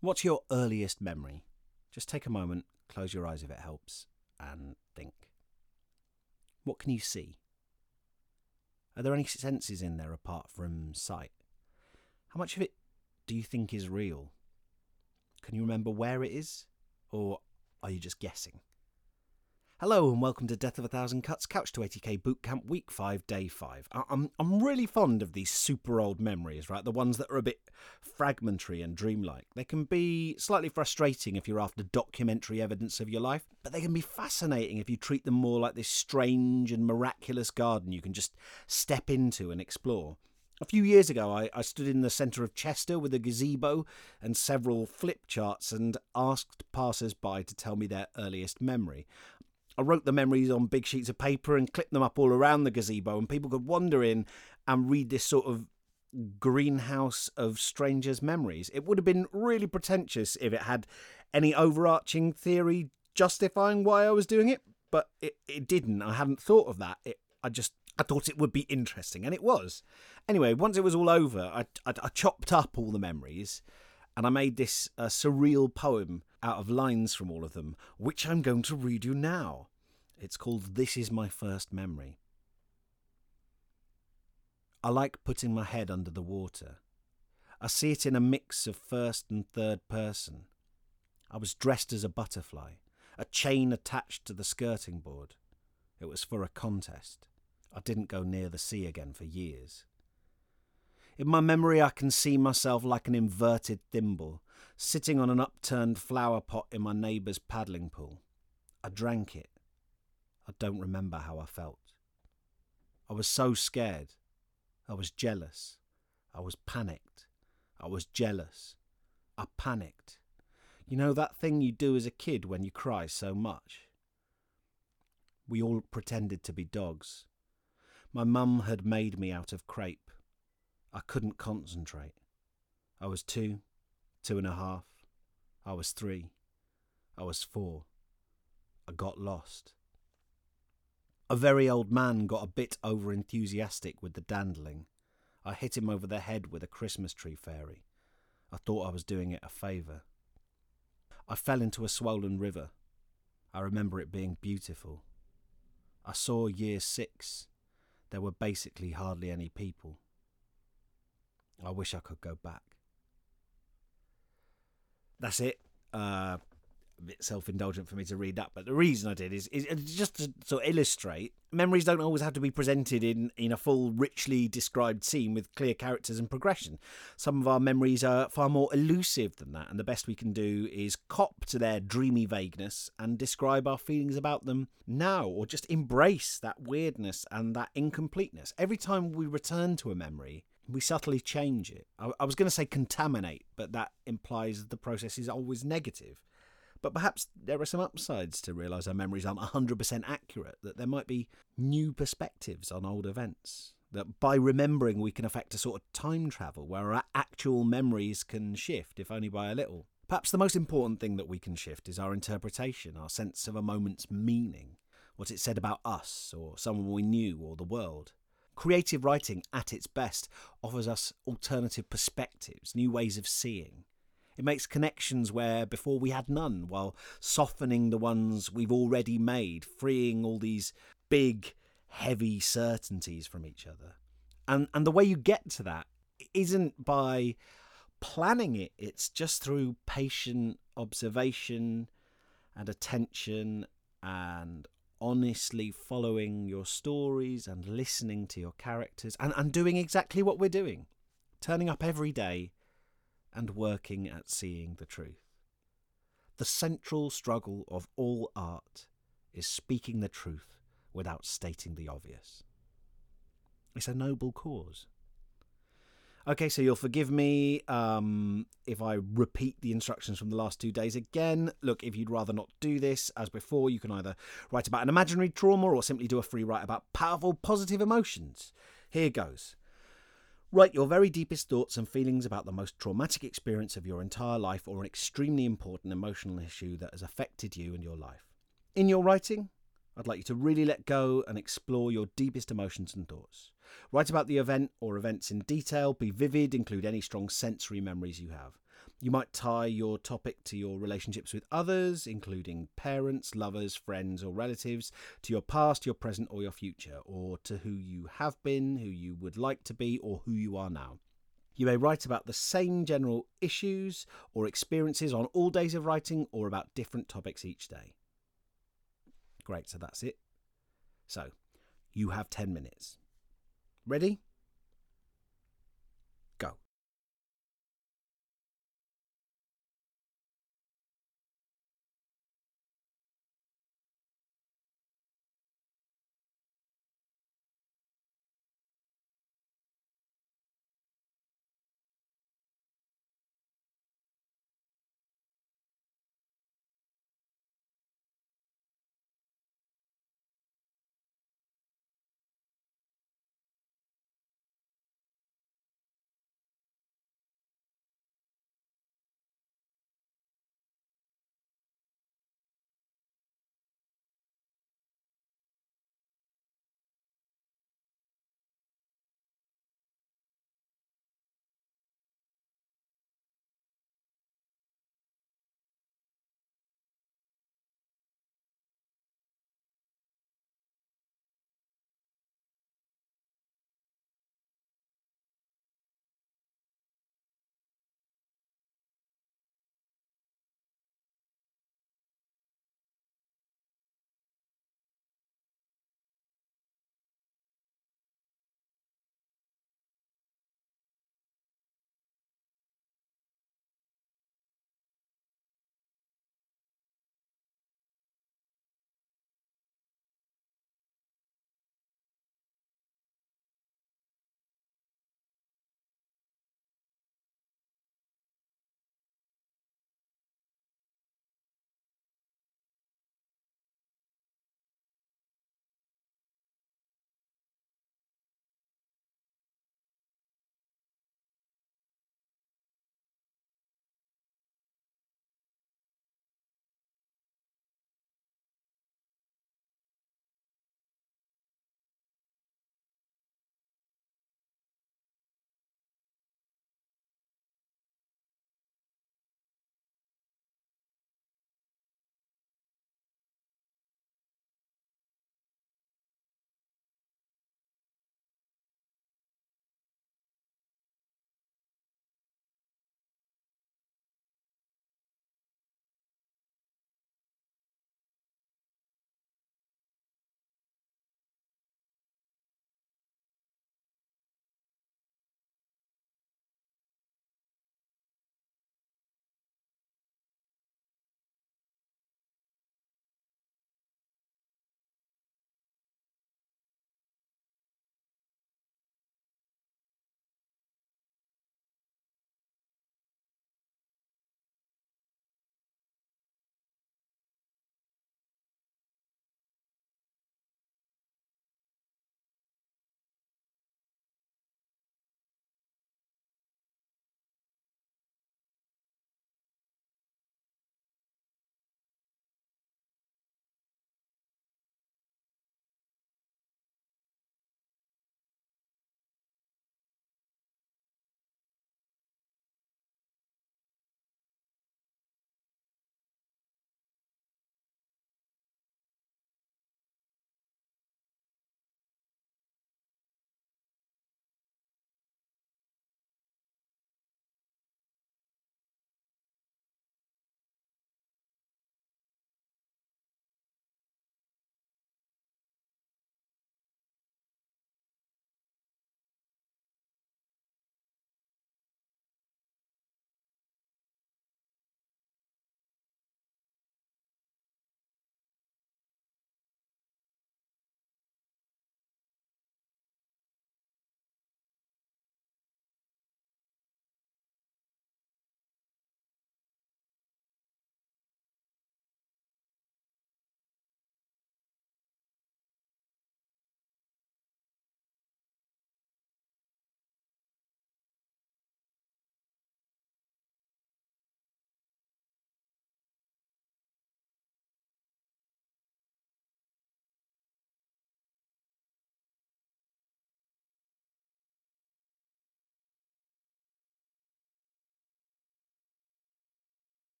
What's your earliest memory? Just take a moment, close your eyes if it helps, and think. What can you see? Are there any senses in there apart from sight? How much of it do you think is real? Can you remember where it is? Or are you just guessing? Hello and welcome to Death of a Thousand Cuts Couch to 80k Bootcamp Week 5 Day 5. I- I'm I'm really fond of these super old memories, right? The ones that are a bit fragmentary and dreamlike. They can be slightly frustrating if you're after documentary evidence of your life, but they can be fascinating if you treat them more like this strange and miraculous garden you can just step into and explore. A few years ago, I, I stood in the centre of Chester with a gazebo and several flip charts and asked passers by to tell me their earliest memory. I wrote the memories on big sheets of paper and clipped them up all around the gazebo, and people could wander in and read this sort of greenhouse of strangers' memories. It would have been really pretentious if it had any overarching theory justifying why I was doing it, but it, it didn't. I hadn't thought of that. It, I just I thought it would be interesting, and it was. Anyway, once it was all over, I, I, I chopped up all the memories and I made this uh, surreal poem out of lines from all of them, which I'm going to read you now. It's called This Is My First Memory. I like putting my head under the water. I see it in a mix of first and third person. I was dressed as a butterfly, a chain attached to the skirting board. It was for a contest. I didn't go near the sea again for years. In my memory, I can see myself like an inverted thimble, sitting on an upturned flower pot in my neighbour's paddling pool. I drank it. I don't remember how I felt. I was so scared. I was jealous. I was panicked. I was jealous. I panicked. You know that thing you do as a kid when you cry so much? We all pretended to be dogs. My mum had made me out of crepe. I couldn't concentrate. I was two, two and a half. I was three. I was four. I got lost. A very old man got a bit over enthusiastic with the dandling. I hit him over the head with a Christmas tree fairy. I thought I was doing it a favour. I fell into a swollen river. I remember it being beautiful. I saw year six. There were basically hardly any people. I wish I could go back. That's it. Uh, a bit self-indulgent for me to read that, but the reason I did is, is just to sort of illustrate. Memories don't always have to be presented in in a full, richly described scene with clear characters and progression. Some of our memories are far more elusive than that, and the best we can do is cop to their dreamy vagueness and describe our feelings about them now, or just embrace that weirdness and that incompleteness. Every time we return to a memory, we subtly change it. I, I was going to say contaminate, but that implies the process is always negative. But perhaps there are some upsides to realise our memories aren't 100% accurate, that there might be new perspectives on old events. That by remembering, we can affect a sort of time travel where our actual memories can shift, if only by a little. Perhaps the most important thing that we can shift is our interpretation, our sense of a moment's meaning, what it said about us, or someone we knew, or the world. Creative writing, at its best, offers us alternative perspectives, new ways of seeing. It makes connections where before we had none, while softening the ones we've already made, freeing all these big, heavy certainties from each other. And and the way you get to that isn't by planning it, it's just through patient observation and attention and honestly following your stories and listening to your characters and, and doing exactly what we're doing. Turning up every day and working at seeing the truth. The central struggle of all art is speaking the truth without stating the obvious. It's a noble cause. Okay, so you'll forgive me um, if I repeat the instructions from the last two days again. Look, if you'd rather not do this, as before, you can either write about an imaginary trauma or simply do a free write about powerful positive emotions. Here goes. Write your very deepest thoughts and feelings about the most traumatic experience of your entire life or an extremely important emotional issue that has affected you and your life. In your writing, I'd like you to really let go and explore your deepest emotions and thoughts. Write about the event or events in detail, be vivid, include any strong sensory memories you have. You might tie your topic to your relationships with others, including parents, lovers, friends, or relatives, to your past, your present, or your future, or to who you have been, who you would like to be, or who you are now. You may write about the same general issues or experiences on all days of writing or about different topics each day. Great, so that's it. So, you have 10 minutes. Ready?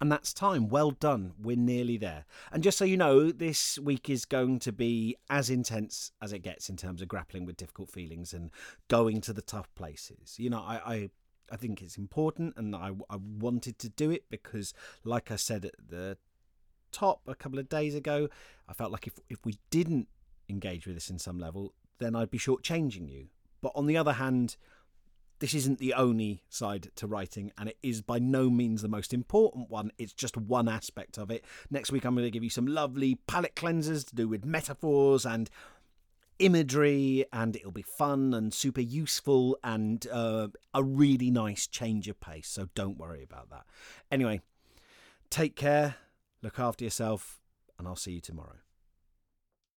And that's time. Well done. We're nearly there. And just so you know, this week is going to be as intense as it gets in terms of grappling with difficult feelings and going to the tough places. You know, I, I I think it's important, and I, I wanted to do it because, like I said at the top a couple of days ago, I felt like if if we didn't engage with this in some level, then I'd be shortchanging you. But on the other hand, this isn't the only side to writing, and it is by no means the most important one. It's just one aspect of it. Next week, I'm going to give you some lovely palette cleansers to do with metaphors and imagery and it'll be fun and super useful and uh, a really nice change of pace. So don't worry about that. Anyway, take care, look after yourself, and I'll see you tomorrow.